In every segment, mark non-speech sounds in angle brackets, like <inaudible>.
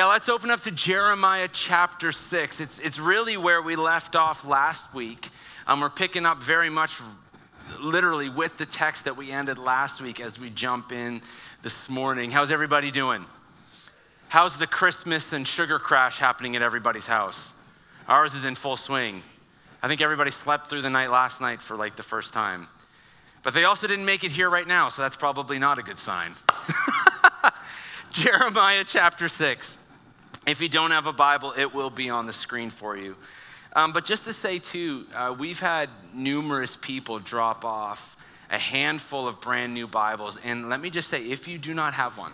Yeah, let's open up to Jeremiah chapter 6. It's, it's really where we left off last week. Um, we're picking up very much literally with the text that we ended last week as we jump in this morning. How's everybody doing? How's the Christmas and sugar crash happening at everybody's house? Ours is in full swing. I think everybody slept through the night last night for like the first time. But they also didn't make it here right now, so that's probably not a good sign. <laughs> Jeremiah chapter 6. If you don't have a Bible, it will be on the screen for you. Um, but just to say, too, uh, we've had numerous people drop off a handful of brand new Bibles. And let me just say, if you do not have one,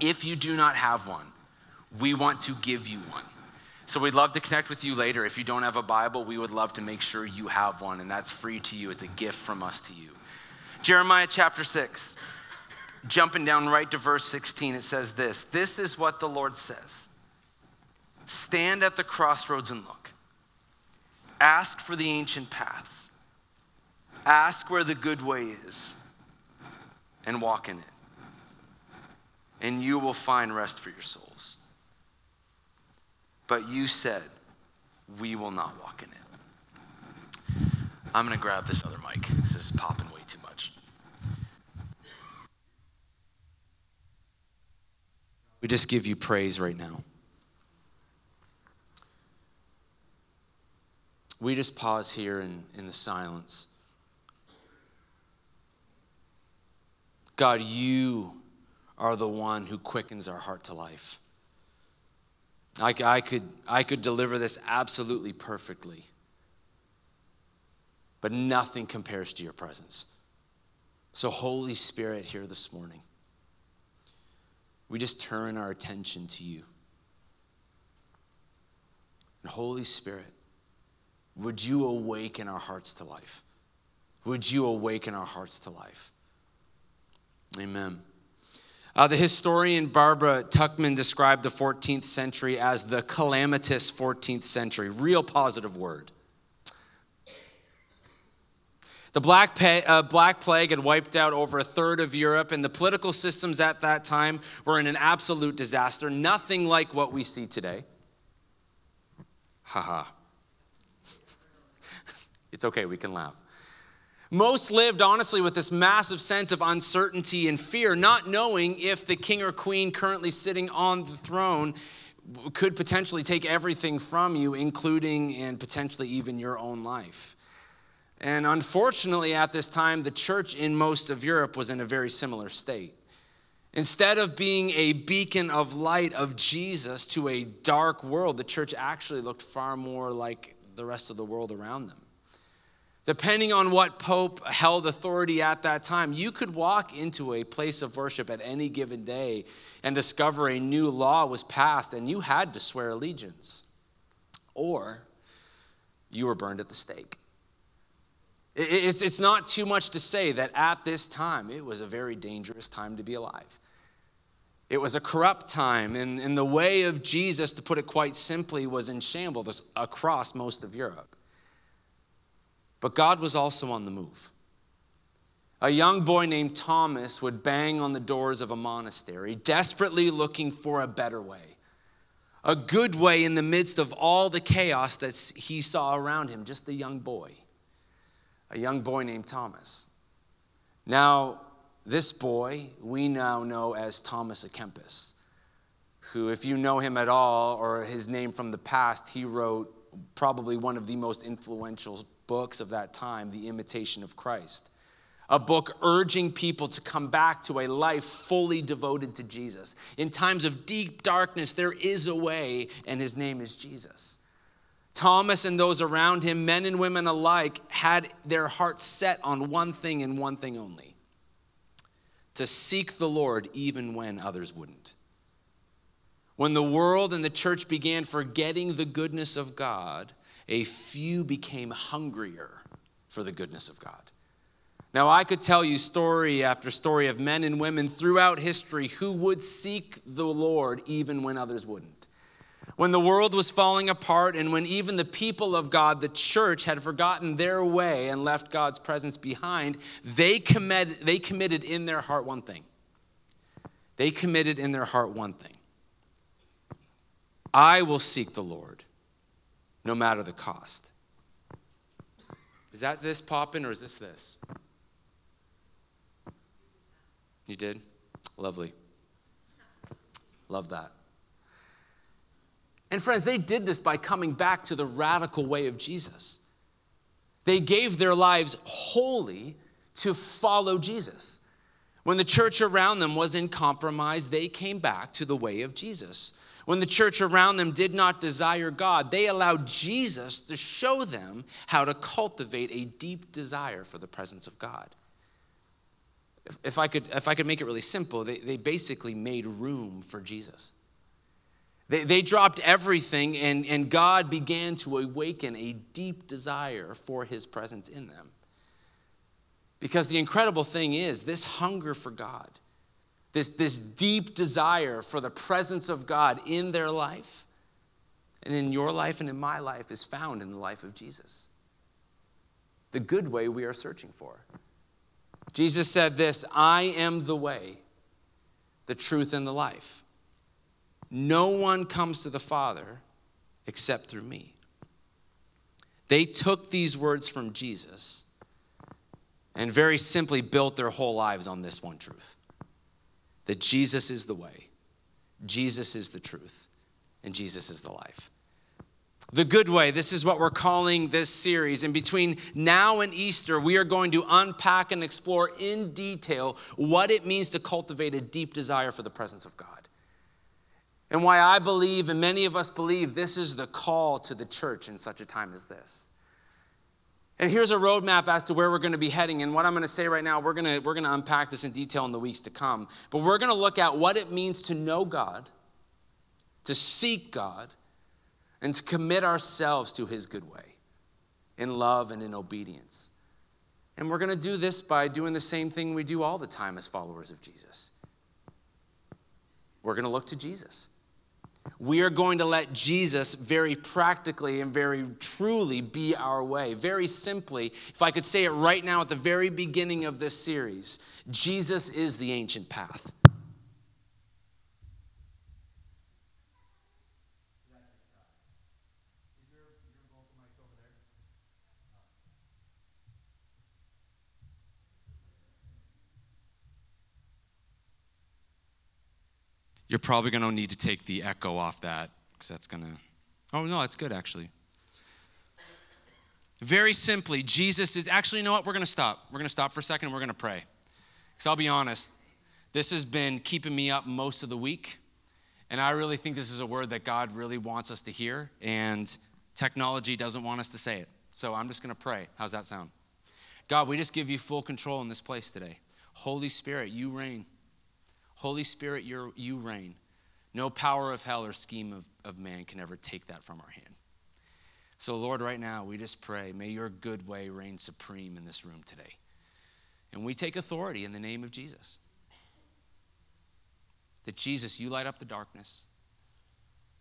if you do not have one, we want to give you one. So we'd love to connect with you later. If you don't have a Bible, we would love to make sure you have one, and that's free to you. It's a gift from us to you. Jeremiah chapter 6. Jumping down right to verse 16, it says this This is what the Lord says Stand at the crossroads and look. Ask for the ancient paths. Ask where the good way is and walk in it. And you will find rest for your souls. But you said, We will not walk in it. I'm going to grab this other mic. This is popping way too much. We just give you praise right now. We just pause here in, in the silence. God, you are the one who quickens our heart to life. I, I, could, I could deliver this absolutely perfectly, but nothing compares to your presence. So, Holy Spirit, here this morning, we just turn our attention to you. And Holy Spirit, would you awaken our hearts to life? Would you awaken our hearts to life? Amen. Uh, the historian Barbara Tuchman described the 14th century as the calamitous 14th century. Real positive word. The Black, uh, Black Plague had wiped out over a third of Europe, and the political systems at that time were in an absolute disaster, nothing like what we see today. Haha. <laughs> it's okay, we can laugh. Most lived honestly with this massive sense of uncertainty and fear, not knowing if the king or queen currently sitting on the throne could potentially take everything from you, including and potentially even your own life. And unfortunately, at this time, the church in most of Europe was in a very similar state. Instead of being a beacon of light of Jesus to a dark world, the church actually looked far more like the rest of the world around them. Depending on what pope held authority at that time, you could walk into a place of worship at any given day and discover a new law was passed and you had to swear allegiance, or you were burned at the stake. It's, it's not too much to say that at this time, it was a very dangerous time to be alive. It was a corrupt time, and, and the way of Jesus, to put it quite simply, was in shambles across most of Europe. But God was also on the move. A young boy named Thomas would bang on the doors of a monastery, desperately looking for a better way, a good way in the midst of all the chaos that he saw around him, just a young boy a young boy named Thomas. Now, this boy we now know as Thomas à Kempis, who, if you know him at all or his name from the past, he wrote probably one of the most influential books of that time, The Imitation of Christ. A book urging people to come back to a life fully devoted to Jesus. In times of deep darkness, there is a way, and his name is Jesus. Thomas and those around him, men and women alike, had their hearts set on one thing and one thing only to seek the Lord even when others wouldn't. When the world and the church began forgetting the goodness of God, a few became hungrier for the goodness of God. Now, I could tell you story after story of men and women throughout history who would seek the Lord even when others wouldn't when the world was falling apart and when even the people of God, the church, had forgotten their way and left God's presence behind, they, committed, they committed in their heart one thing. They committed in their heart one thing I will seek the Lord no matter the cost. Is that this popping or is this this? You did? Lovely. Love that. And friends, they did this by coming back to the radical way of Jesus. They gave their lives wholly to follow Jesus. When the church around them was in compromise, they came back to the way of Jesus. When the church around them did not desire God, they allowed Jesus to show them how to cultivate a deep desire for the presence of God. If, if I, could, if I could make it really simple, they, they basically made room for Jesus. They, they dropped everything, and, and God began to awaken a deep desire for his presence in them. Because the incredible thing is, this hunger for God, this, this deep desire for the presence of God in their life, and in your life and in my life, is found in the life of Jesus. The good way we are searching for. Jesus said this I am the way, the truth, and the life. No one comes to the Father except through me. They took these words from Jesus and very simply built their whole lives on this one truth that Jesus is the way, Jesus is the truth, and Jesus is the life. The good way, this is what we're calling this series. And between now and Easter, we are going to unpack and explore in detail what it means to cultivate a deep desire for the presence of God. And why I believe, and many of us believe, this is the call to the church in such a time as this. And here's a roadmap as to where we're going to be heading. And what I'm going to say right now, we're going to, we're going to unpack this in detail in the weeks to come. But we're going to look at what it means to know God, to seek God, and to commit ourselves to His good way in love and in obedience. And we're going to do this by doing the same thing we do all the time as followers of Jesus. We're going to look to Jesus. We are going to let Jesus very practically and very truly be our way. Very simply, if I could say it right now at the very beginning of this series, Jesus is the ancient path. You're probably going to need to take the echo off that because that's going to. Oh, no, that's good actually. Very simply, Jesus is actually, you know what? We're going to stop. We're going to stop for a second and we're going to pray. Because I'll be honest, this has been keeping me up most of the week. And I really think this is a word that God really wants us to hear. And technology doesn't want us to say it. So I'm just going to pray. How's that sound? God, we just give you full control in this place today. Holy Spirit, you reign. Holy Spirit, you you reign. No power of hell or scheme of, of man can ever take that from our hand. So, Lord, right now, we just pray, may your good way reign supreme in this room today. And we take authority in the name of Jesus. That Jesus, you light up the darkness,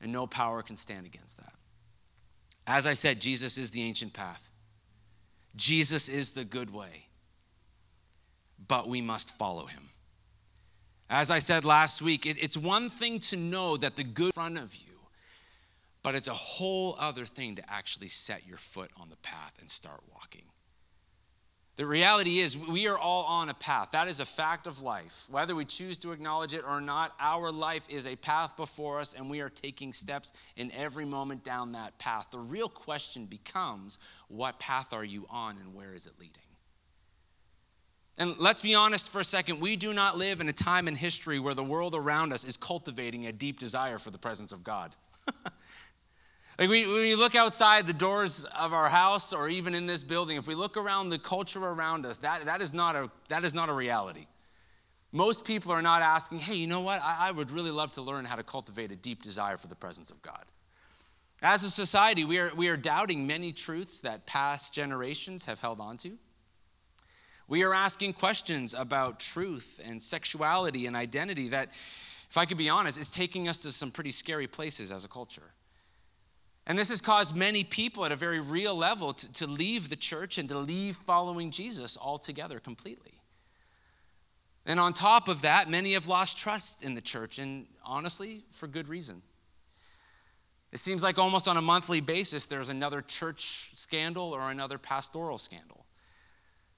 and no power can stand against that. As I said, Jesus is the ancient path, Jesus is the good way, but we must follow him. As I said last week, it, it's one thing to know that the good in front of you, but it's a whole other thing to actually set your foot on the path and start walking. The reality is, we are all on a path. That is a fact of life. Whether we choose to acknowledge it or not, our life is a path before us, and we are taking steps in every moment down that path. The real question becomes what path are you on, and where is it leading? And let's be honest for a second, we do not live in a time in history where the world around us is cultivating a deep desire for the presence of God. <laughs> like we, when we look outside the doors of our house or even in this building, if we look around the culture around us, that, that, is, not a, that is not a reality. Most people are not asking, hey, you know what? I, I would really love to learn how to cultivate a deep desire for the presence of God. As a society, we are, we are doubting many truths that past generations have held on to. We are asking questions about truth and sexuality and identity that, if I could be honest, is taking us to some pretty scary places as a culture. And this has caused many people at a very real level to, to leave the church and to leave following Jesus altogether completely. And on top of that, many have lost trust in the church, and honestly, for good reason. It seems like almost on a monthly basis there's another church scandal or another pastoral scandal.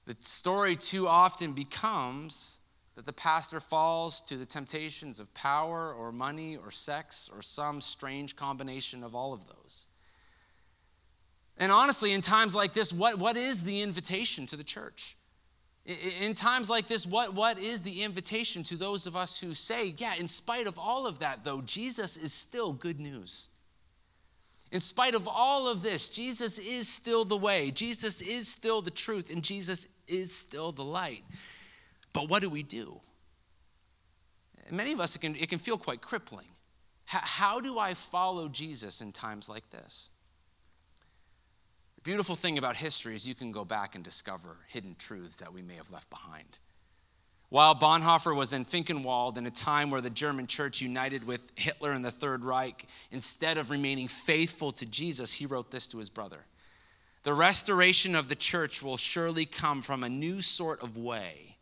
The story too often becomes that the pastor falls to the temptations of power or money or sex or some strange combination of all of those. And honestly, in times like this, what, what is the invitation to the church? In times like this, what, what is the invitation to those of us who say, yeah, in spite of all of that, though, Jesus is still good news? In spite of all of this, Jesus is still the way, Jesus is still the truth, and Jesus is still the light. But what do we do? Many of us, it can, it can feel quite crippling. How, how do I follow Jesus in times like this? The beautiful thing about history is you can go back and discover hidden truths that we may have left behind. While Bonhoeffer was in Finkenwalde in a time where the German church united with Hitler and the Third Reich, instead of remaining faithful to Jesus, he wrote this to his brother The restoration of the church will surely come from a new sort of way,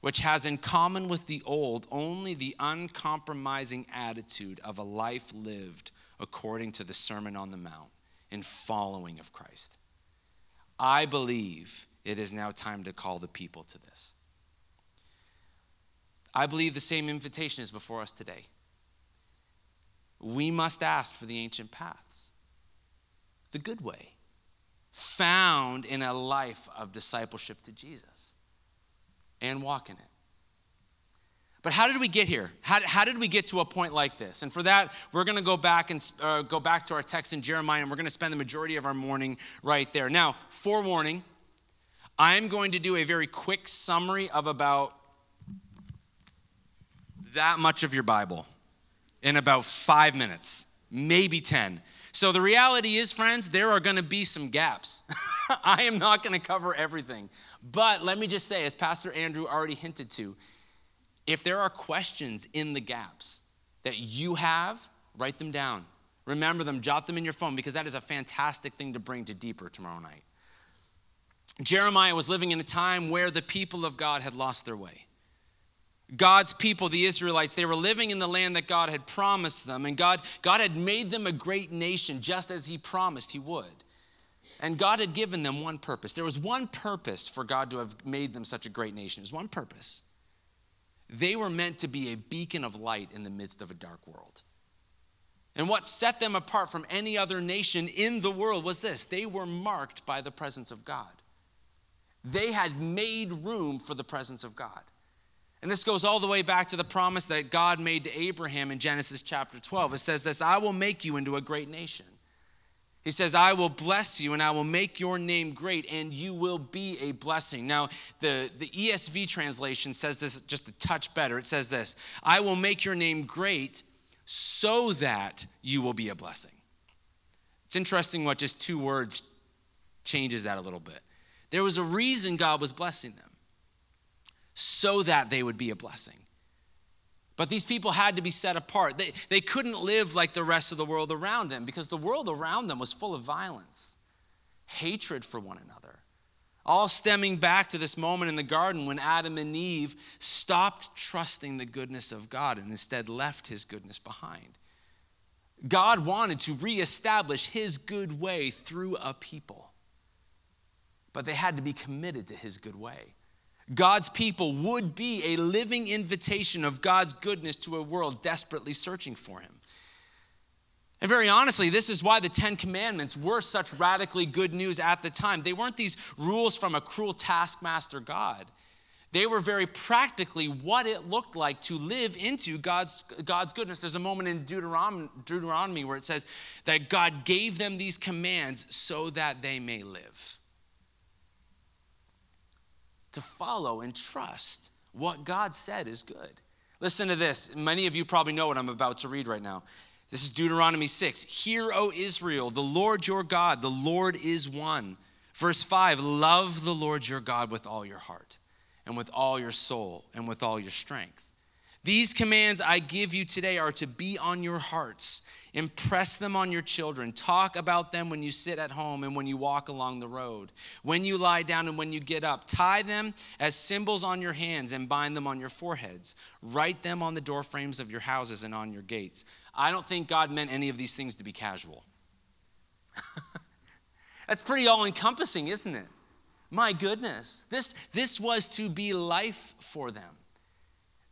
which has in common with the old only the uncompromising attitude of a life lived according to the Sermon on the Mount in following of Christ. I believe it is now time to call the people to this. I believe the same invitation is before us today. We must ask for the ancient paths, the good way, found in a life of discipleship to Jesus, and walk in it. But how did we get here? How, how did we get to a point like this? And for that, we're going to go back and uh, go back to our text in Jeremiah, and we're going to spend the majority of our morning right there. Now, forewarning, I'm going to do a very quick summary of about that much of your Bible in about five minutes, maybe 10. So the reality is, friends, there are going to be some gaps. <laughs> I am not going to cover everything. But let me just say, as Pastor Andrew already hinted to, if there are questions in the gaps that you have, write them down. Remember them, jot them in your phone, because that is a fantastic thing to bring to deeper tomorrow night. Jeremiah was living in a time where the people of God had lost their way. God's people, the Israelites, they were living in the land that God had promised them, and God, God had made them a great nation just as He promised He would. And God had given them one purpose. There was one purpose for God to have made them such a great nation. It was one purpose. They were meant to be a beacon of light in the midst of a dark world. And what set them apart from any other nation in the world was this they were marked by the presence of God. They had made room for the presence of God. And this goes all the way back to the promise that God made to Abraham in Genesis chapter 12. It says this I will make you into a great nation. He says, I will bless you and I will make your name great and you will be a blessing. Now, the, the ESV translation says this just a touch better. It says this I will make your name great so that you will be a blessing. It's interesting what just two words changes that a little bit. There was a reason God was blessing them so that they would be a blessing. But these people had to be set apart. They, they couldn't live like the rest of the world around them because the world around them was full of violence, hatred for one another. All stemming back to this moment in the garden when Adam and Eve stopped trusting the goodness of God and instead left his goodness behind. God wanted to reestablish his good way through a people, but they had to be committed to his good way. God's people would be a living invitation of God's goodness to a world desperately searching for Him. And very honestly, this is why the Ten Commandments were such radically good news at the time. They weren't these rules from a cruel taskmaster God. They were very practically what it looked like to live into God's, God's goodness. There's a moment in Deuteronomy, Deuteronomy where it says that God gave them these commands so that they may live to follow and trust what God said is good. Listen to this. Many of you probably know what I'm about to read right now. This is Deuteronomy 6. Hear, O Israel, the Lord your God, the Lord is one. Verse 5 Love the Lord your God with all your heart, and with all your soul, and with all your strength. These commands I give you today are to be on your hearts. Impress them on your children. Talk about them when you sit at home and when you walk along the road, when you lie down and when you get up. Tie them as symbols on your hands and bind them on your foreheads. Write them on the doorframes of your houses and on your gates. I don't think God meant any of these things to be casual. <laughs> That's pretty all encompassing, isn't it? My goodness. This, this was to be life for them.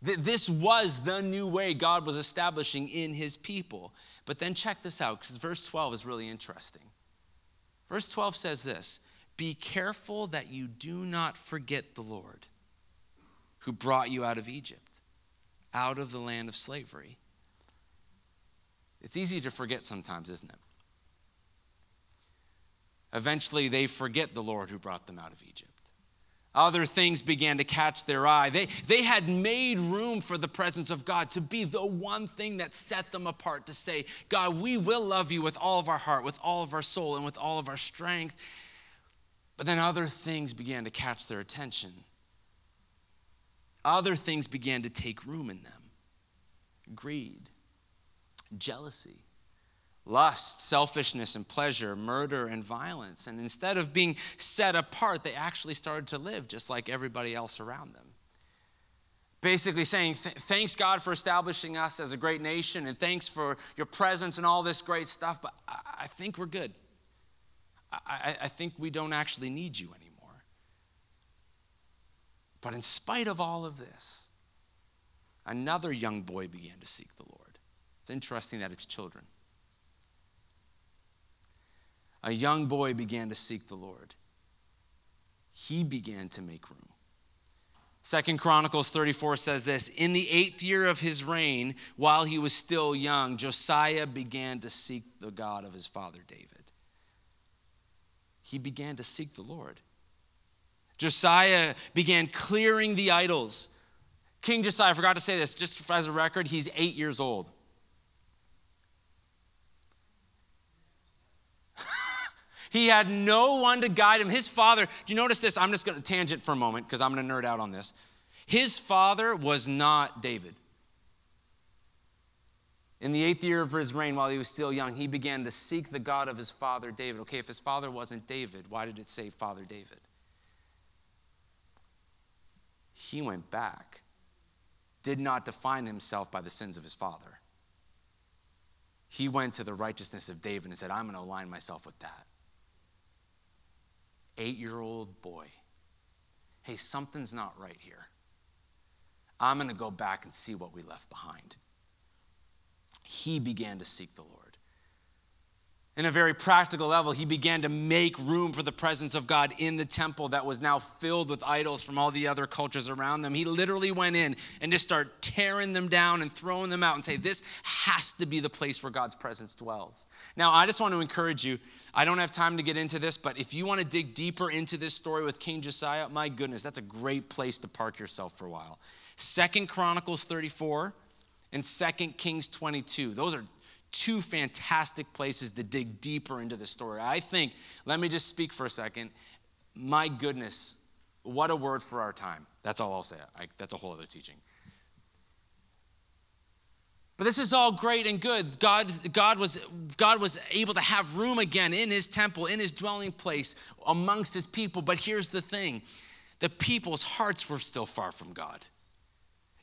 This was the new way God was establishing in his people. But then check this out, because verse 12 is really interesting. Verse 12 says this Be careful that you do not forget the Lord who brought you out of Egypt, out of the land of slavery. It's easy to forget sometimes, isn't it? Eventually, they forget the Lord who brought them out of Egypt. Other things began to catch their eye. They, they had made room for the presence of God to be the one thing that set them apart to say, God, we will love you with all of our heart, with all of our soul, and with all of our strength. But then other things began to catch their attention. Other things began to take room in them greed, jealousy, lust, selfishness, and pleasure, murder, and violence. And instead of being set apart, they actually started to live just like everybody else around them. Basically, saying, Thanks, God, for establishing us as a great nation, and thanks for your presence and all this great stuff, but I think we're good. I, think we don't actually need you anymore. But in spite of all of this, another young boy began to seek the Lord. It's interesting that it's children a young boy began to seek the Lord. He began to make room. Second Chronicles 34 says this In the eighth year of his reign, while he was still young, Josiah began to seek the God of his father David. He began to seek the Lord. Josiah began clearing the idols. King Josiah, I forgot to say this, just as a record, he's eight years old. He had no one to guide him. His father, do you notice this? I'm just going to tangent for a moment because I'm going to nerd out on this. His father was not David. In the eighth year of his reign, while he was still young, he began to seek the God of his father David. Okay, if his father wasn't David, why did it say Father David? He went back, did not define himself by the sins of his father. He went to the righteousness of David and said, I'm going to align myself with that eight year old boy, hey, something's not right here. I'm going to go back and see what we left behind. He began to seek the Lord in a very practical level, he began to make room for the presence of God in the temple that was now filled with idols from all the other cultures around them. He literally went in and just started tearing them down and throwing them out and say, This has to be the place where God's presence dwells. Now, I just want to encourage you. I don't have time to get into this, but if you want to dig deeper into this story with King Josiah, my goodness, that's a great place to park yourself for a while. Second Chronicles 34 and Second Kings 22. Those are two fantastic places to dig deeper into the story. I think, let me just speak for a second. My goodness, what a word for our time. That's all I'll say. I, that's a whole other teaching. But this is all great and good. God, God, was, God was able to have room again in his temple, in his dwelling place, amongst his people. But here's the thing the people's hearts were still far from God.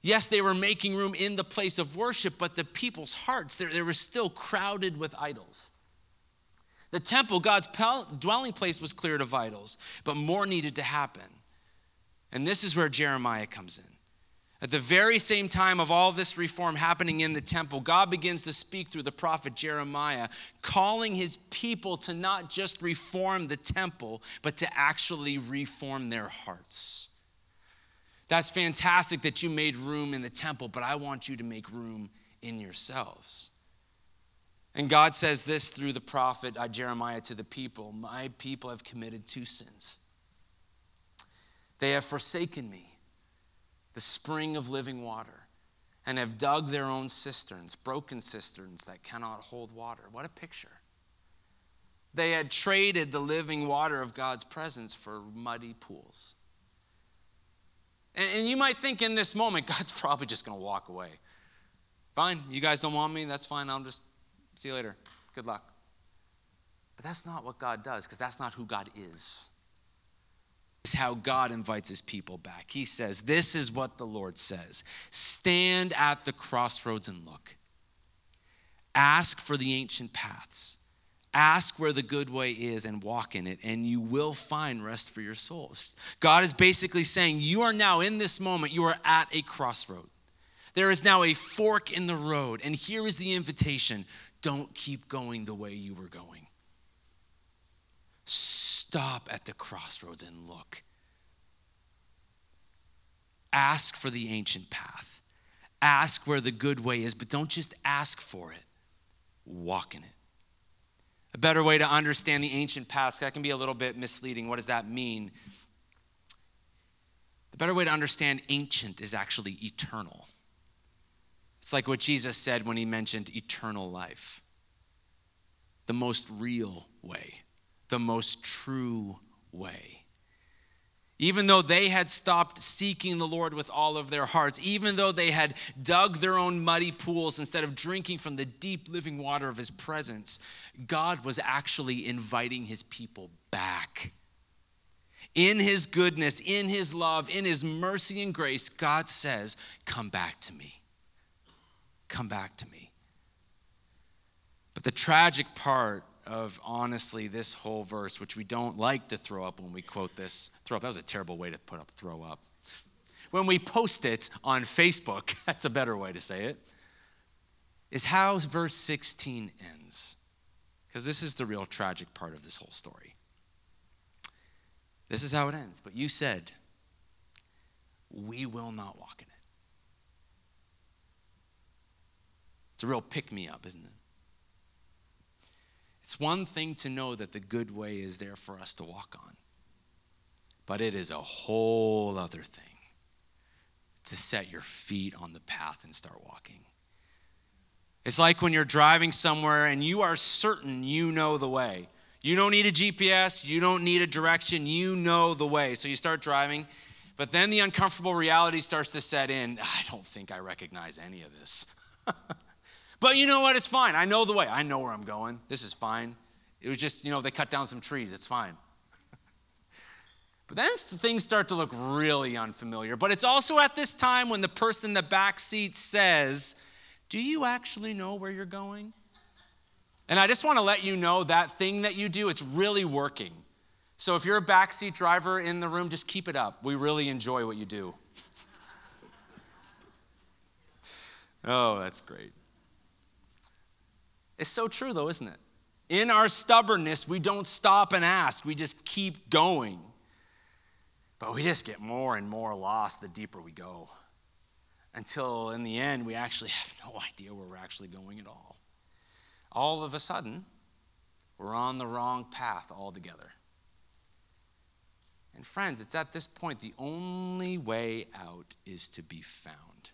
Yes, they were making room in the place of worship, but the people's hearts, they, were still crowded with idols. The temple, God's dwelling place, was cleared of idols, but more needed to happen. And this is where Jeremiah comes in. At the very same time of all this reform happening in the temple, God begins to speak through the prophet Jeremiah, calling his people to not just reform the temple, but to actually reform their hearts. That's fantastic that you made room in the temple, but I want you to make room in yourselves. And God says this through the prophet uh, Jeremiah to the people My people have committed two sins. They have forsaken me, the spring of living water, and have dug their own cisterns, broken cisterns that cannot hold water. What a picture. They had traded the living water of God's presence for muddy pools. And, you might think in this moment, God's <laughs> probably just going to walk away. Fine, you guys don't want me, that's fine. I'll just see you later. Good luck. But that's not what God does, because that's not who God is. It's how God invites his people back. He says, This is what the Lord says Stand at the crossroads and look. Ask for the ancient paths. Ask where the good way is and walk in it, and you will find rest for your souls. God is basically saying, You are now in this moment, you are at a crossroad. There is now a fork in the road, and here is the invitation don't keep going the way you were going. Stop at the crossroads and look. Ask for the ancient path. Ask where the good way is, but don't just ask for it, walk in it. A better way to understand the ancient past, that can be a little bit misleading. What does that mean? The better way to understand ancient is actually eternal. It's like what Jesus said when he mentioned eternal life the most real way, the most true way. Even though they had stopped seeking the Lord with all of their hearts, even though they had dug their own muddy pools instead of drinking from the deep living water of His presence, God was actually inviting His people back. In His goodness, in His love, in His mercy and grace, God says, Come back to me. Come back to me. But the tragic part of honestly this whole verse, which we don't like to throw up when we quote this. Throw up, that was a terrible way to put up throw up. When we post it on Facebook, <laughs> that's a better way to say it, is how verse 16 ends. Because this is the real tragic part of this whole story. This is how it ends. But you said, We will not walk in it. It's a real pick me up, isn't it? It's one thing to know that the good way is there for us to walk on, but it is a whole other thing to set your feet on the path and start walking. It's like when you're driving somewhere and you are certain you know the way. You don't need a GPS, you don't need a direction, you know the way. So you start driving, but then the uncomfortable reality starts to set in. Ah, I don't think I recognize any of this. <laughs> But you know what? It's fine. I know the way. I know where I'm going. This is fine. It was just, you know, they cut down some trees. It's fine. <laughs> but then things start to look really unfamiliar. But it's also at this time when the person in the back seat says, Do you actually know where you're going? And I just want to let you know that thing that you do, it's really working. So if you're a backseat driver in the room, just keep it up. We really enjoy what you do. <laughs> oh, that's great. It's so true, though, isn't it? In our stubbornness, we don't stop and ask, we just keep going. But we just get more and more lost the deeper we go. Until in the end, we actually <laughs> have no idea where we're actually going at all. All of a sudden, we're on the wrong path altogether. And friends, it's at this point the only way out is to be found.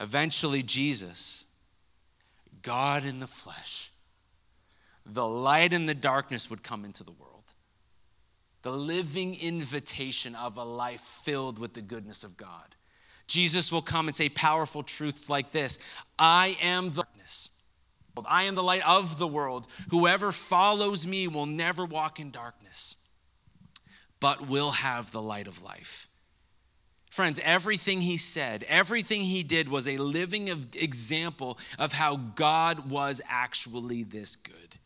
Eventually, Jesus God in the flesh, the light and the darkness would come into the world. The living invitation of a life filled with the goodness of God. Jesus will come and say powerful truths like this I am the darkness. I am the light of the world. Whoever follows me will never walk in darkness, but will have the light of life. Friends, everything he said, everything he did was a living example of how God was actually this good.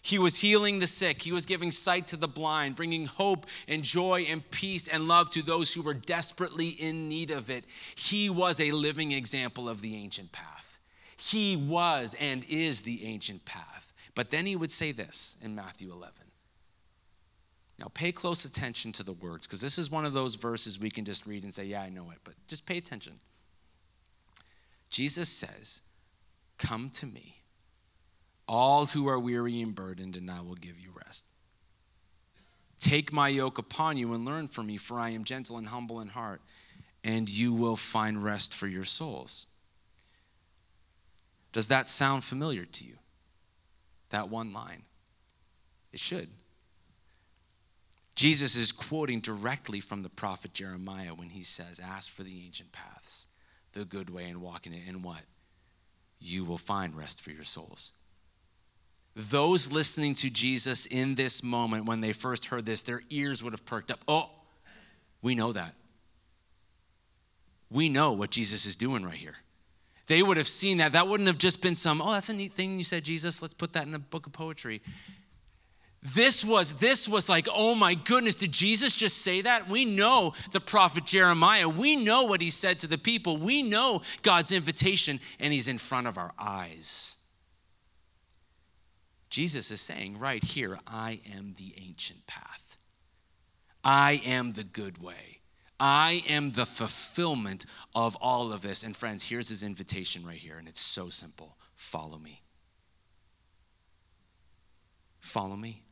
He was healing the sick. He was giving sight to the blind, bringing hope and joy and peace and love to those who were desperately in need of it. He was a living example of the ancient path. He was and is the ancient path. But then he would say this in Matthew 11 now, pay close attention to the words because this is one of those verses we can just read and say, Yeah, I know it, but just pay attention. Jesus says, Come to me, all who are weary and burdened, and I will give you rest. Take my yoke upon you and learn from me, for I am gentle and humble in heart, and you will find rest for your souls. Does that sound familiar to you? That one line? It should. Jesus is quoting directly from the prophet Jeremiah when he says, Ask for the ancient paths, the good way, and walk in it. And what? You will find rest for your souls. Those listening to Jesus in this moment, when they first heard this, their ears would have perked up. Oh, we know that. We know what Jesus is doing right here. They would have seen that. That wouldn't have just been some, oh, that's a neat thing you said, Jesus. Let's put that in a book of poetry. This was this was like, oh my goodness, did Jesus just say that? We know the prophet Jeremiah. We know what he said to the people. We know God's invitation and he's in front of our eyes. Jesus is saying right here, I am the ancient path. I am the good way. I am the fulfillment of all of this. And friends, here's his invitation right here, and it's so simple follow me. Follow me.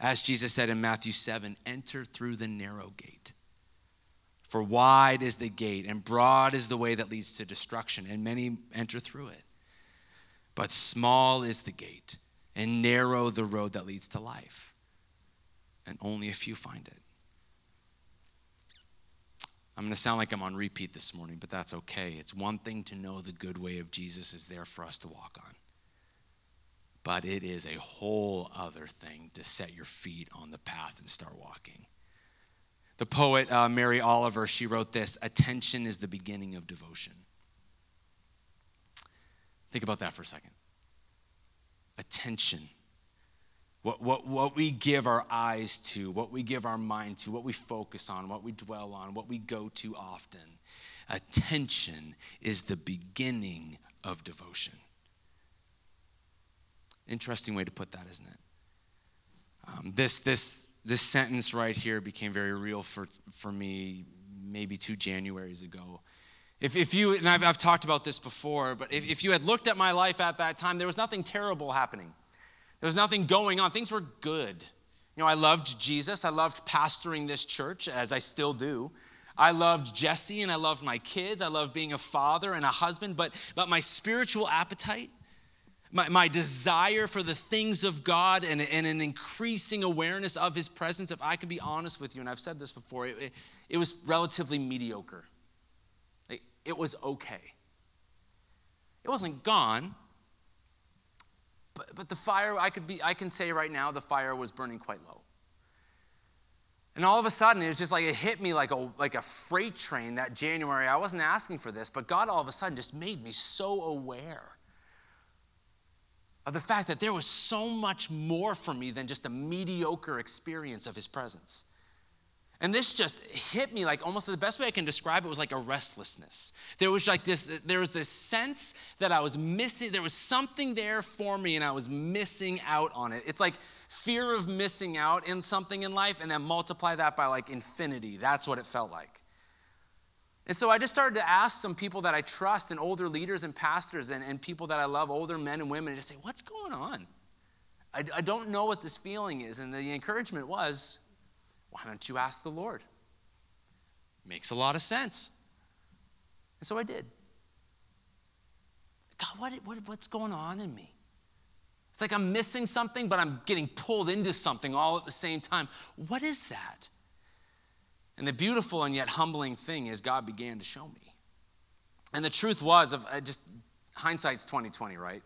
As Jesus said in Matthew 7, enter through the narrow gate. For wide is the gate, and broad is the way that leads to destruction, and many enter through it. But small is the gate, and narrow the road that leads to life, and only a few find it. I'm going to sound like I'm on repeat this morning, but that's okay. It's one thing to know the good way of Jesus is there for us to walk on. But it is a whole other thing to set your feet on the path and start walking. The poet uh, Mary Oliver, she wrote this Attention is the beginning of devotion. Think about that for a second. Attention what, what, what we give our eyes to, what we give our mind to, what we focus on, what we dwell on, what we go to often. Attention is the beginning of devotion. Interesting way to put that, isn't it? Um, this, this, this sentence right here became very real for, for me maybe two Januaries ago. If, if you, and I've, I've talked about this before, but if, if you had looked at my life at that time, there was nothing terrible happening. There was nothing going on. Things were good. You know, I loved Jesus. I loved pastoring this church, as I still do. I loved Jesse and I loved my kids. I loved being a father and a husband, but, but my spiritual appetite, my, my desire for the things of God and, and an increasing awareness of His presence, if I can be honest with you, and I've said this before, it, it, it was relatively mediocre. It, it was okay. It wasn't gone, but, but the fire, I, could be, I can say right now, the fire was burning quite low. And all of a sudden, it was just like it hit me like a, like a freight train that January. I wasn't asking for this, but God all of a sudden just made me so aware of the fact that there was so much more for me than just a mediocre experience of His presence. And this just hit me like almost the best way I can describe it was like a restlessness. There was like this, there was this sense that I was missing, there was something there for me and I was missing out on it. It's like fear of missing out in something in life and then multiply that by like infinity. That's what it felt like. And so I just started to ask some people that I trust and older leaders and pastors and, and people that I love, older men and women, and just say, what's going on? I, I don't know what this feeling is. And the encouragement was, why don't you ask the Lord? Makes a lot of sense. And so I did. God, what, what, what's going on in me? It's like I'm missing something, but I'm getting pulled into something all at the same time. What is that? And the beautiful and yet humbling thing is God began to show me. And the truth was, of uh, just hindsight's 2020, right?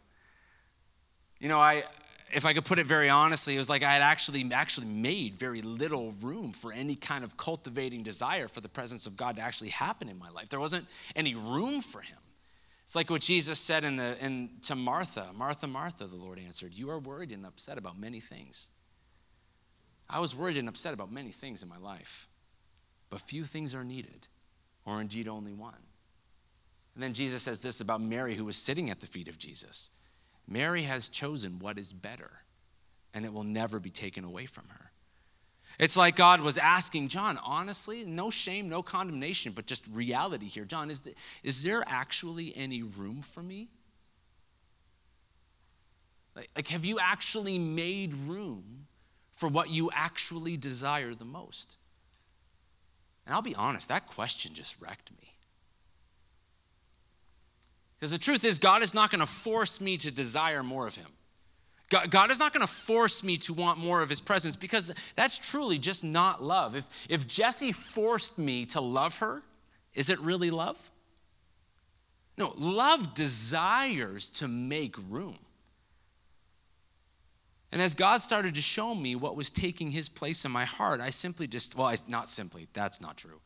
You know, I if I could put it very honestly, it was like I had actually actually made very little room for any kind of cultivating desire for the presence of God to actually happen in my life. There wasn't any room for him. It's like what Jesus said in the in to Martha, Martha, Martha, the Lord answered, You are worried and upset about many things. I was worried and upset about many things in my life, but few things are needed, or indeed only one. And then Jesus says this about Mary, who was sitting at the feet of Jesus. Mary has chosen what is better, and it will never be taken away from her. It's like God was asking John, honestly, no shame, no condemnation, but just reality here. John, is, is there actually any room for me? Like, like, have you actually made room for what you actually desire the most? And I'll be honest, that question just wrecked me. Because the truth is, God is not going to force me to desire more of Him. God, God is not going to force me to want more of his presence because that's truly just not love. If, if Jesse forced me to love her, is it really love? No, love desires to make room. And as God started to show me what was taking his place in my heart, I simply just, well, I, not simply, that's not true.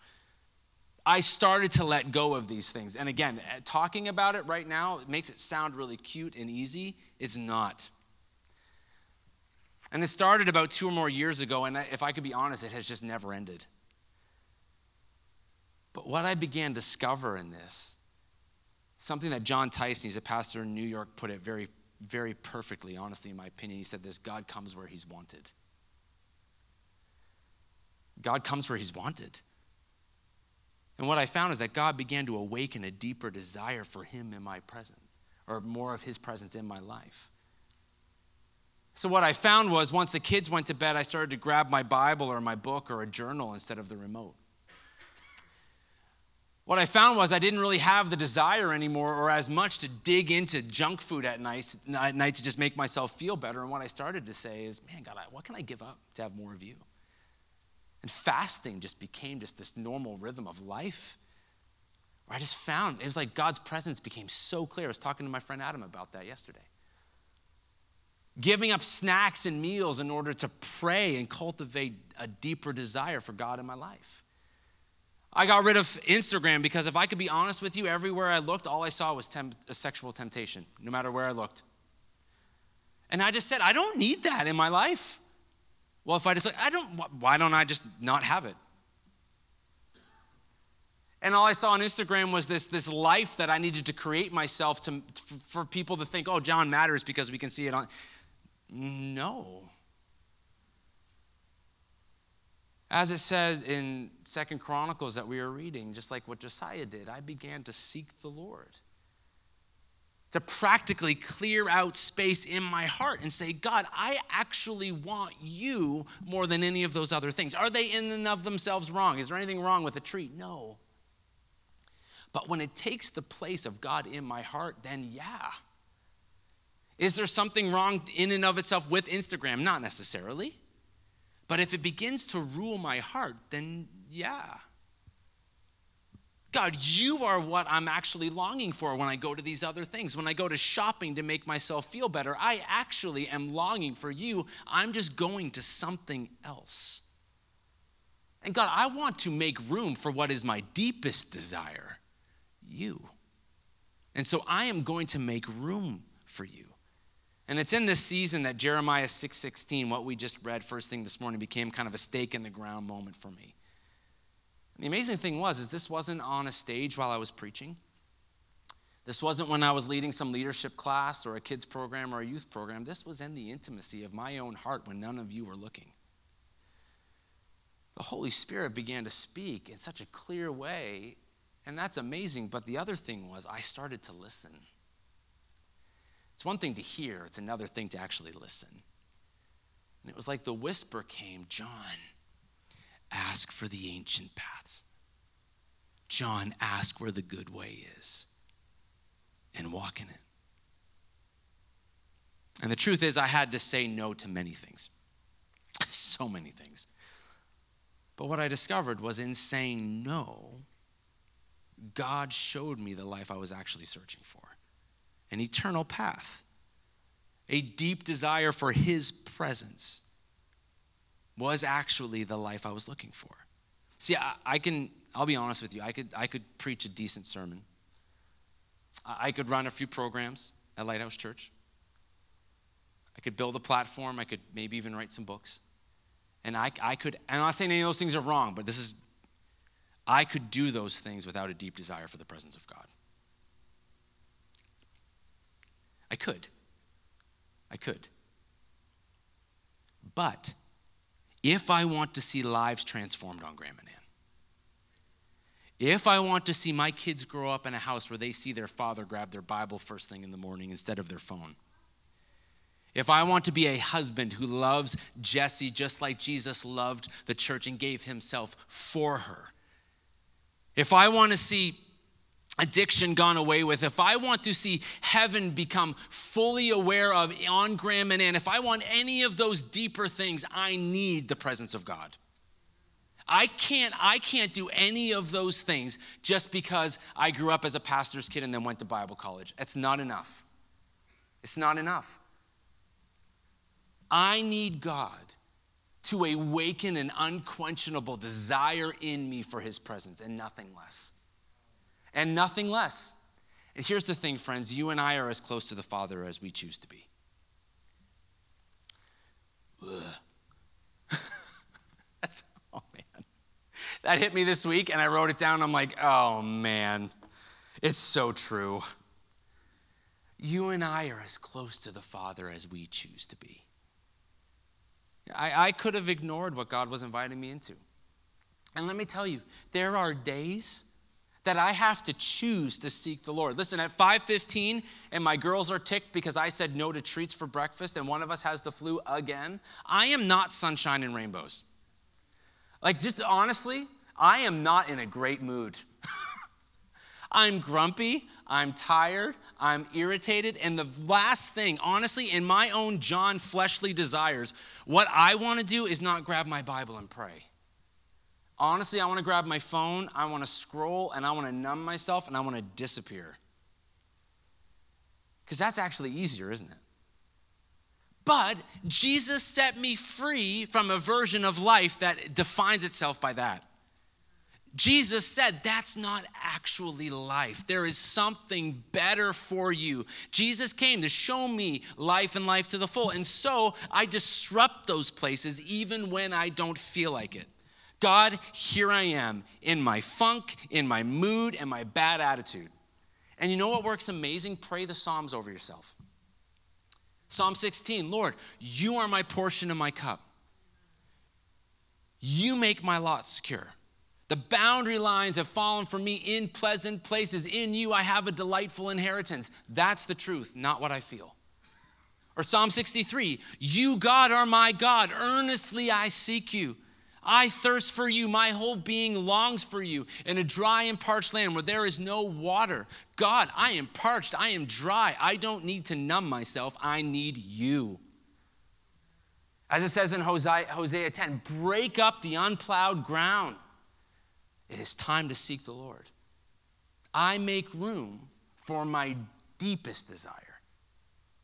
I started to let go of these things. And again, eh, talking about it right now it makes it sound really cute and easy. It's not. And it started about two or more years ago, and if I could be honest, it has just never ended. But what I began to discover in this, something that Jon Tyson, he's a pastor in New York, put it very very perfectly, honestly, in my opinion. He said this God comes where he's wanted. God comes where he's wanted. And what I found is that God began to awaken a deeper desire for him in my presence, or more of his presence in my life. So, what I found was once the kids went to bed, I started to grab my Bible or my book or a journal instead of the remote what I found was I didn't really have the desire anymore or as much to dig into junk food at night, at night to just make myself feel better. And what I started to say is, man, God, what can I give up to have more of you? And fasting just became just this normal rhythm of life. Where I just found it was like God's presence became so clear. I was talking to my friend Adam about that yesterday. Giving up snacks and meals in order to pray and cultivate a deeper desire for God in my life. I got rid of Instagram because if I could be honest with you, everywhere I looked, all I saw was temp- a sexual temptation, no matter where I looked. And I just said, I don't need that in my life. Well, if I just, I don't, why don't I just not have it? And all I saw on Instagram was this, this life that I needed to create myself to, for people to think, oh, John matters because we can see it on. No. As it says in Second Chronicles that we are reading, just like what Josiah did, I began to seek the Lord. To practically clear out space in my heart and say, God, I actually want you more than any of those other things. Are they in and of themselves wrong? Is there anything wrong with a tree? No. But when it takes the place of God in my heart, then yeah. Is there something wrong in and of itself with Instagram? Not necessarily. But if it begins to rule my heart, then yeah. God, you are what I'm actually longing for when I go to these other things. When I go to shopping to make myself feel better, I actually am longing for you. I'm just going to something else. And God, I want to make room for what is my deepest desire you. And so I am going to make room for you. And it's in this season that Jeremiah 6:16, what we just read first thing this morning, became kind of a stake in the ground moment for me. And the amazing thing was is this wasn't on a stage while I was preaching. This wasn't when I was leading some leadership class or a kids program or a youth program. This was in the intimacy of my own heart when none of you were looking. The Holy Spirit began to speak in such a clear way, and that's amazing. But the other thing was, I started to listen. It's one thing to hear, it's another thing to actually listen. And it was like the whisper came John, ask for the ancient paths. John, ask where the good way is and walk in it. And the truth is, I had to say no to many things. <laughs> so many things. But what I discovered was in saying no, God showed me the life I was actually searching for an eternal path, a deep desire for His presence was actually the life I was looking for. See, I, I, can, I'll be honest with you, I could, I could preach a decent sermon. I, I could run a few programs at Lighthouse Church. I could build a platform. I could maybe even write some books. And I, I could, I'm not saying any of those things are wrong, but this is, I could do those things without a deep desire for the presence of God. I could. I could. But if I want to see lives transformed on Graham and if I want to see my kids grow up in a house where they see their father grab their Bible first thing in the morning instead of their phone, if I want to be a husband who loves Jesse just like Jesus loved the church and gave himself for her, if I want to see addiction gone away with, if I want to see heaven become fully aware of on Grand Manan, if I want any of those deeper things, I need the presence of God. I can't, I can't do any of those things just because I grew up as a pastor's kid and then went to Bible college. It's not enough. It's not enough. I need God to awaken an unquenchable desire in me for his presence and nothing less. And nothing less. And here's the thing, friends you and I are as close to the Father as we choose to be. <laughs> That's, oh man. That hit me this week, and I wrote it down. I'm like, oh man, it's so true. You and I are as close to the Father as we choose to be. I, I could have ignored what God was inviting me into. And let me tell you, there are days that I have to choose to seek the Lord. Listen, at 5:15 and my girls are ticked because I said no to treats for breakfast and one of us has the flu again, I am not sunshine and rainbows. Like just honestly, I am not in a great mood. <laughs> I'm grumpy, I'm tired, I'm irritated, and the last thing, honestly, in my own John fleshly desires, what I want to do is not grab my Bible and pray. Honestly, I want to grab my phone, I want to scroll, and I want to numb myself, and I want to disappear. Because that's actually easier, isn't it? But Jesus set me free from a version of life that defines itself by that. Jesus said that's not actually life. There is something better for you. Jesus came to show me life and life to the full. And so I disrupt those places even when I don't feel like it. God, here I am in my funk, in my mood, and my bad attitude. And you know what works amazing? Pray the Psalms over yourself. Psalm 16 Lord, you are my portion and my cup. You make my lot secure. The boundary lines have fallen for me in pleasant places. In you, I have a delightful inheritance. That's the truth, not what I feel. Or Psalm 63 You, God, are my God. Earnestly I seek you. I thirst for you. My whole being longs for you in a dry and parched land where there is no water. God, I am parched. I am dry. I don't need to numb myself. I need you. As it says in Hosea, Hosea 10, break up the unplowed ground it is time to seek the Lord. I make room for my deepest desire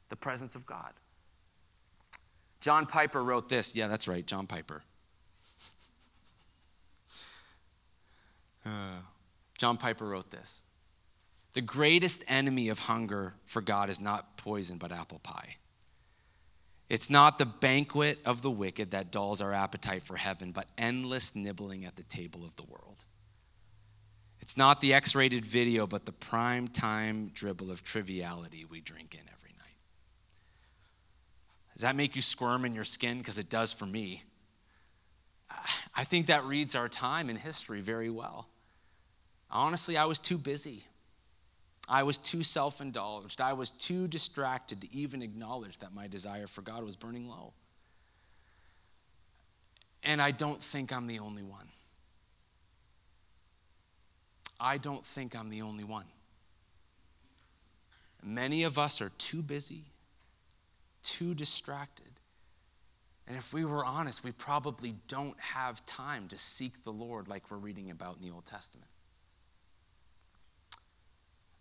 the presence of God. John Piper wrote this. Yeah, that's right, John Piper. Uh, John Piper wrote this The greatest enemy of hunger for God is not poison, but apple pie. It's not the banquet of the wicked that dulls our appetite for heaven, but endless nibbling at the table of the world. It's not the X rated video, but the prime time dribble of triviality we drink in every night. Does that make you squirm in your skin? Because it does for me. I think that reads our time in history very well. Honestly, I was too busy. I was too self indulged. I was too distracted to even acknowledge that my desire for God was burning low. And I don't think I'm the only one. I don't think I'm the only one. Many of us are too busy, too distracted. And if we were honest, we probably don't have time to seek the Lord like we're reading about in the Old Testament.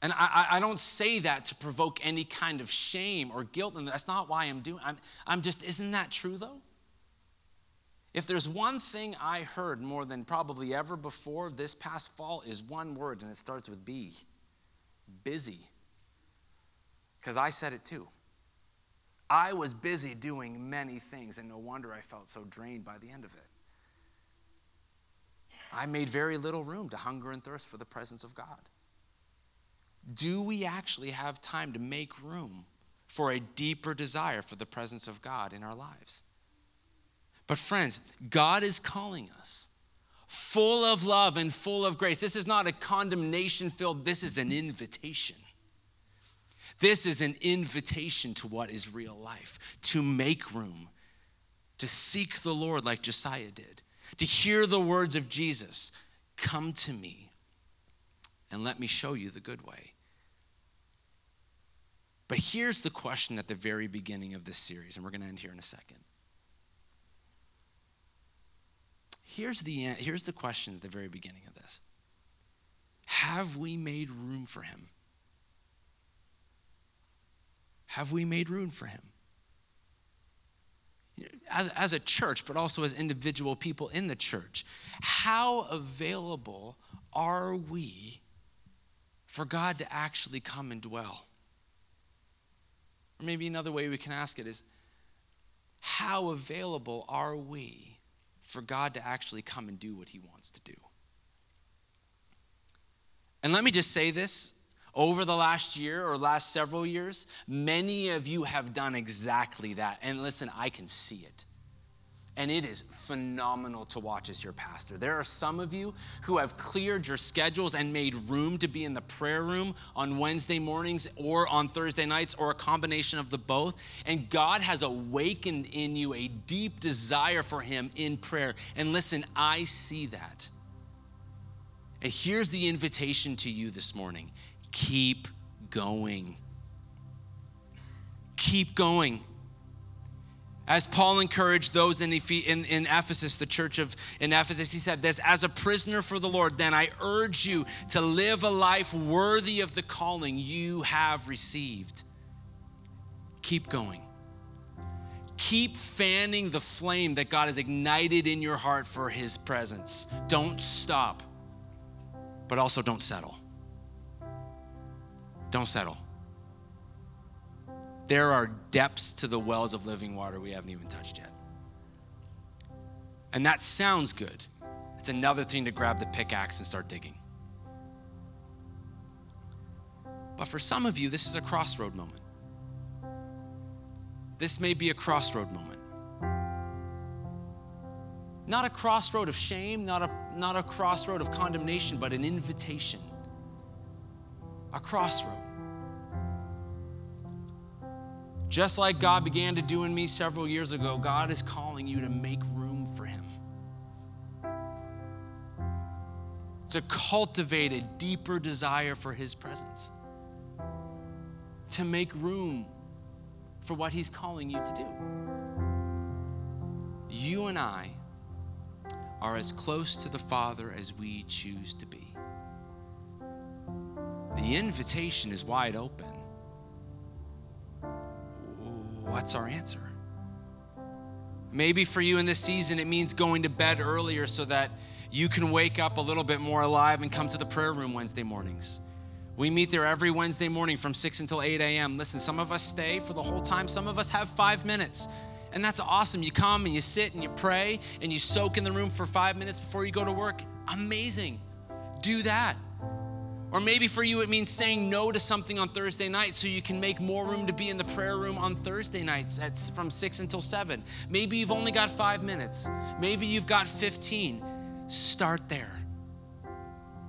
And I, I don't say that to provoke any kind of shame or guilt, and that's not why I'm doing. I'm, I'm just, isn't that true though? If there's one thing I heard more than probably ever before this past fall is one word, and it starts with B busy. Because I said it too. I was busy doing many things, and no wonder I felt so drained by the end of it. I made very little room to hunger and thirst for the presence of God. Do we actually have time to make room for a deeper desire for the presence of God in our lives? But, friends, God is calling us full of love and full of grace. This is not a condemnation filled, this is an invitation. This is an invitation to what is real life, to make room, to seek the Lord like Josiah did, to hear the words of Jesus come to me. and let me show you the good way. But here's the question at the very beginning of this series, and we're going to end here in a second. Here's the, here's the question at the very beginning of this Have we made room for him? Have we made room for him? As, as a church, but also as individual people in the church, how available are we for God to actually come and dwell? Or maybe another way we can ask it is how available are we for God to actually come and do what he wants to do? And let me just say this over the last year or last several years, many of you have done exactly that. And listen, I can see it. And it is phenomenal to watch as your pastor. There are some of you who have cleared your schedules and made room to be in the prayer room on Wednesday mornings or on Thursday nights or a combination of the both. And God has awakened in you a deep desire for Him in prayer. And listen, I see that. And here's the invitation to you this morning keep going. Keep going. As Paul encouraged those in, in, in, Ephesus, the church of in Ephesus, he said this as a prisoner for the Lord, then I urge you to live a life worthy of the calling you have received. Keep going. Keep fanning the flame that God has ignited in your heart for his presence. Don't stop, but also don't settle. Don't settle. There are depths to the wells of living water we haven't even touched yet. And that sounds good. It's another thing to grab the pickaxe and start digging. But for some of you, this is a crossroad moment. This may be a crossroad moment. Not a crossroad of shame, not a, not a crossroad of condemnation, but an invitation a crossroad. Just like God began to do in me several years ago, God is calling you to make room for Him. To cultivate a deeper desire for His presence. To make room for what He's calling you to do. You and I are as close to the Father as we choose to be. The invitation is wide open. What's our answer? Maybe for you in this season, it means going to bed earlier so that you can wake up a little bit more alive and come to the prayer room Wednesday mornings. We meet there every Wednesday morning from 6 until 8 a.m. Listen, some of us stay for the whole time, some of us have five minutes. And that's awesome. You come and you sit and you pray and you soak in the room for five minutes before you go to work. Amazing. Do that. Or maybe for you, it means saying no to something on Thursday night so you can make more room to be in the prayer room on Thursday nights at, from 6 until 7. Maybe you've only got five minutes. Maybe you've got 15. Start there.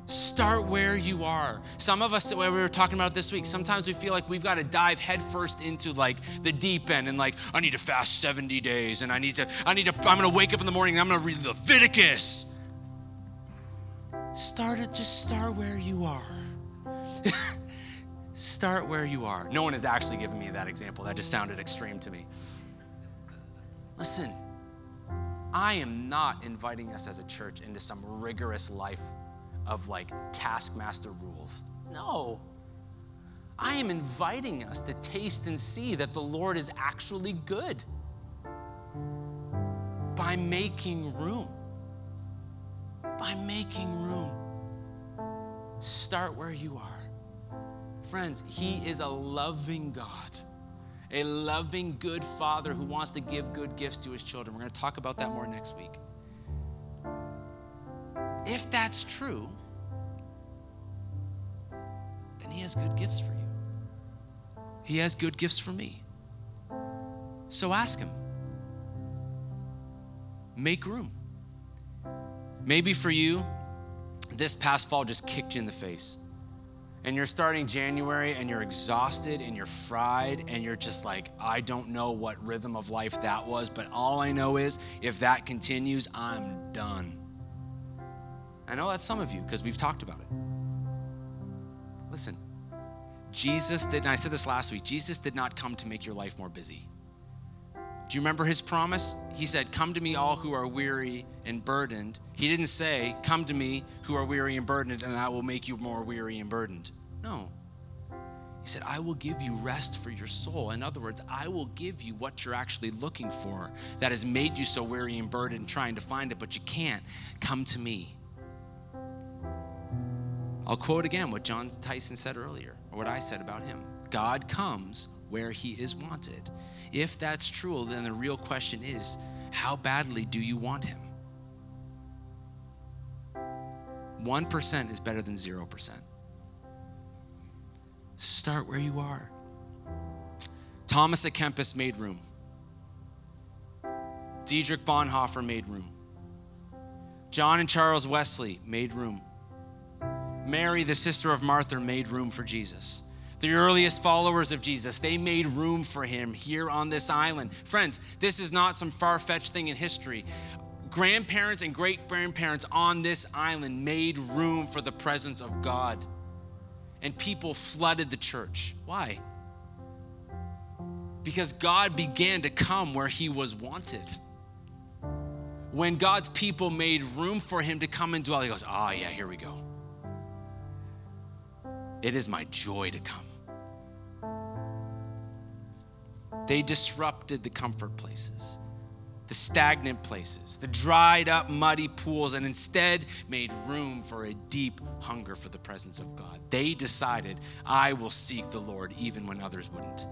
Start where you are. Some of us, we were talking about this week, sometimes we feel like we've got to dive headfirst into like the deep end and like, I need to fast 70 days and I need to, I need to, I'm going to wake up in the morning and I'm going to read Leviticus. Start it, just start where you are. <laughs> start where you are. No one has actually given me that example. That just sounded extreme to me. Listen, I am not inviting us as a church into some rigorous life of like taskmaster rules. No. I am inviting us to taste and see that the Lord is actually good by making room by making room. Start where you are. Friends, He is a loving God, a loving, good Father who wants to give good gifts to His children. We're going to talk about that more next week. If that's true, then He has good gifts for you. He has good gifts for me. So ask Him. Make room. Maybe for you, this past fall just kicked you in the face. And you're starting January and you're exhausted and you're fried and you're just like, I don't know what rhythm of life that was, but all I know is if that continues, I'm done. I know that's some of you because we've talked about it. Listen, Jesus did, and I said this last week, Jesus did not come to make your life more busy. Do you remember his promise? He said, Come to me, all who are weary and burdened. He didn't say, Come to me, who are weary and burdened, and I will make you more weary and burdened. No. He said, I will give you rest for your soul. In other words, I will give you what you're actually looking for that has made you so weary and burdened trying to find it, but you can't. Come to me. I'll quote again what Jon Tyson said earlier, or what I said about him God comes where he is wanted. If that's true, then the real question is how badly do you want him? 1% is better than 0%. Start where you are. Thomas à Kempis made room. Dietrich Bonhoeffer made room. John and Charles Wesley made room. Mary, the sister of Martha, made room for Jesus. The earliest followers of Jesus, they made room for him here on this island. Friends, this is not some far fetched thing in history. Grandparents and great grandparents on this island made room for the presence of God and people flooded the church. Why? Because God began to come where he was wanted. When God's people made room for him to come and dwell, he goes, Oh, yeah, here we go. It is my joy to come. They disrupted the comfort places the stagnant places, the dried up, muddy pools, and instead made room for a deep hunger for the presence of God. They decided, I will seek the Lord even when others wouldn't.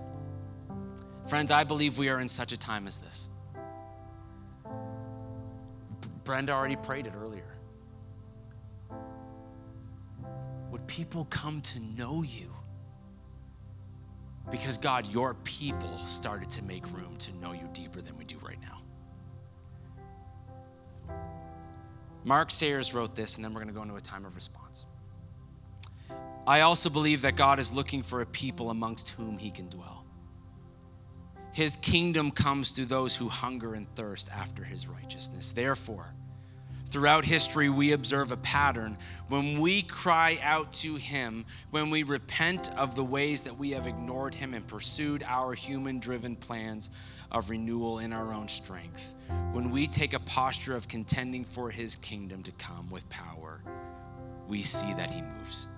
Friends, I believe we are in such a time as this. Brenda already prayed it earlier. Would people come to know you? Because, God, your people started to make room to know you deeper than we do right now. Mark Sayers wrote this, and then we're going to go into a time of response. I also believe that God is looking for a people amongst whom he can dwell. His kingdom comes to those who hunger and thirst after his righteousness. Therefore, throughout history, we observe a pattern. When we cry out to him, when we repent of the ways that we have ignored him and pursued our human driven plans of renewal in our own strength, when we take a posture of contending for his kingdom to come with power, we see that he moves.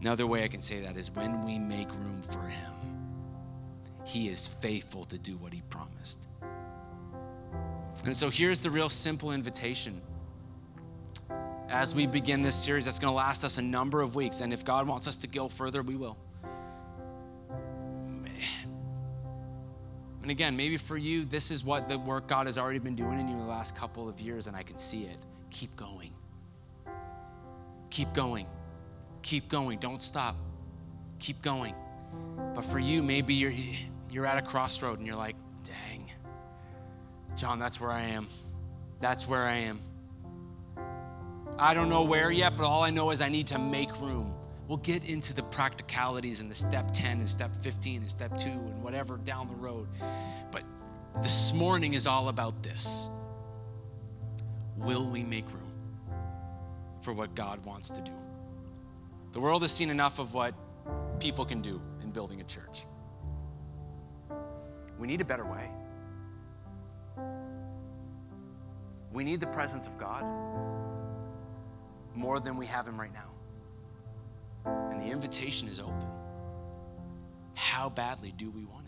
Another way I can say that is when we make room for him, he is faithful to do what he promised. And so here's the real simple invitation. As we begin this series, that's going to last us a number of weeks. And if God wants us to go further, we will. And again, maybe for you, this is what the work God has already been doing in you the last couple of years, and I can see it. Keep going. Keep going. Keep going. Don't stop. Keep going. But for you, maybe you're, you're at a crossroad and you're like, Jon, that's where I am. That's where I am. I don't know where yet, but all I know is I need to make room. We'll get into the practicalities and the step 10 and step 15 and step 2 and whatever down the road. But this morning is all about this. Will we make room for what God wants to do? The world has seen enough of what people can do in building a church. We need a better way. We need the presence of God more than we have Him right now. And the invitation is open. How badly do we want?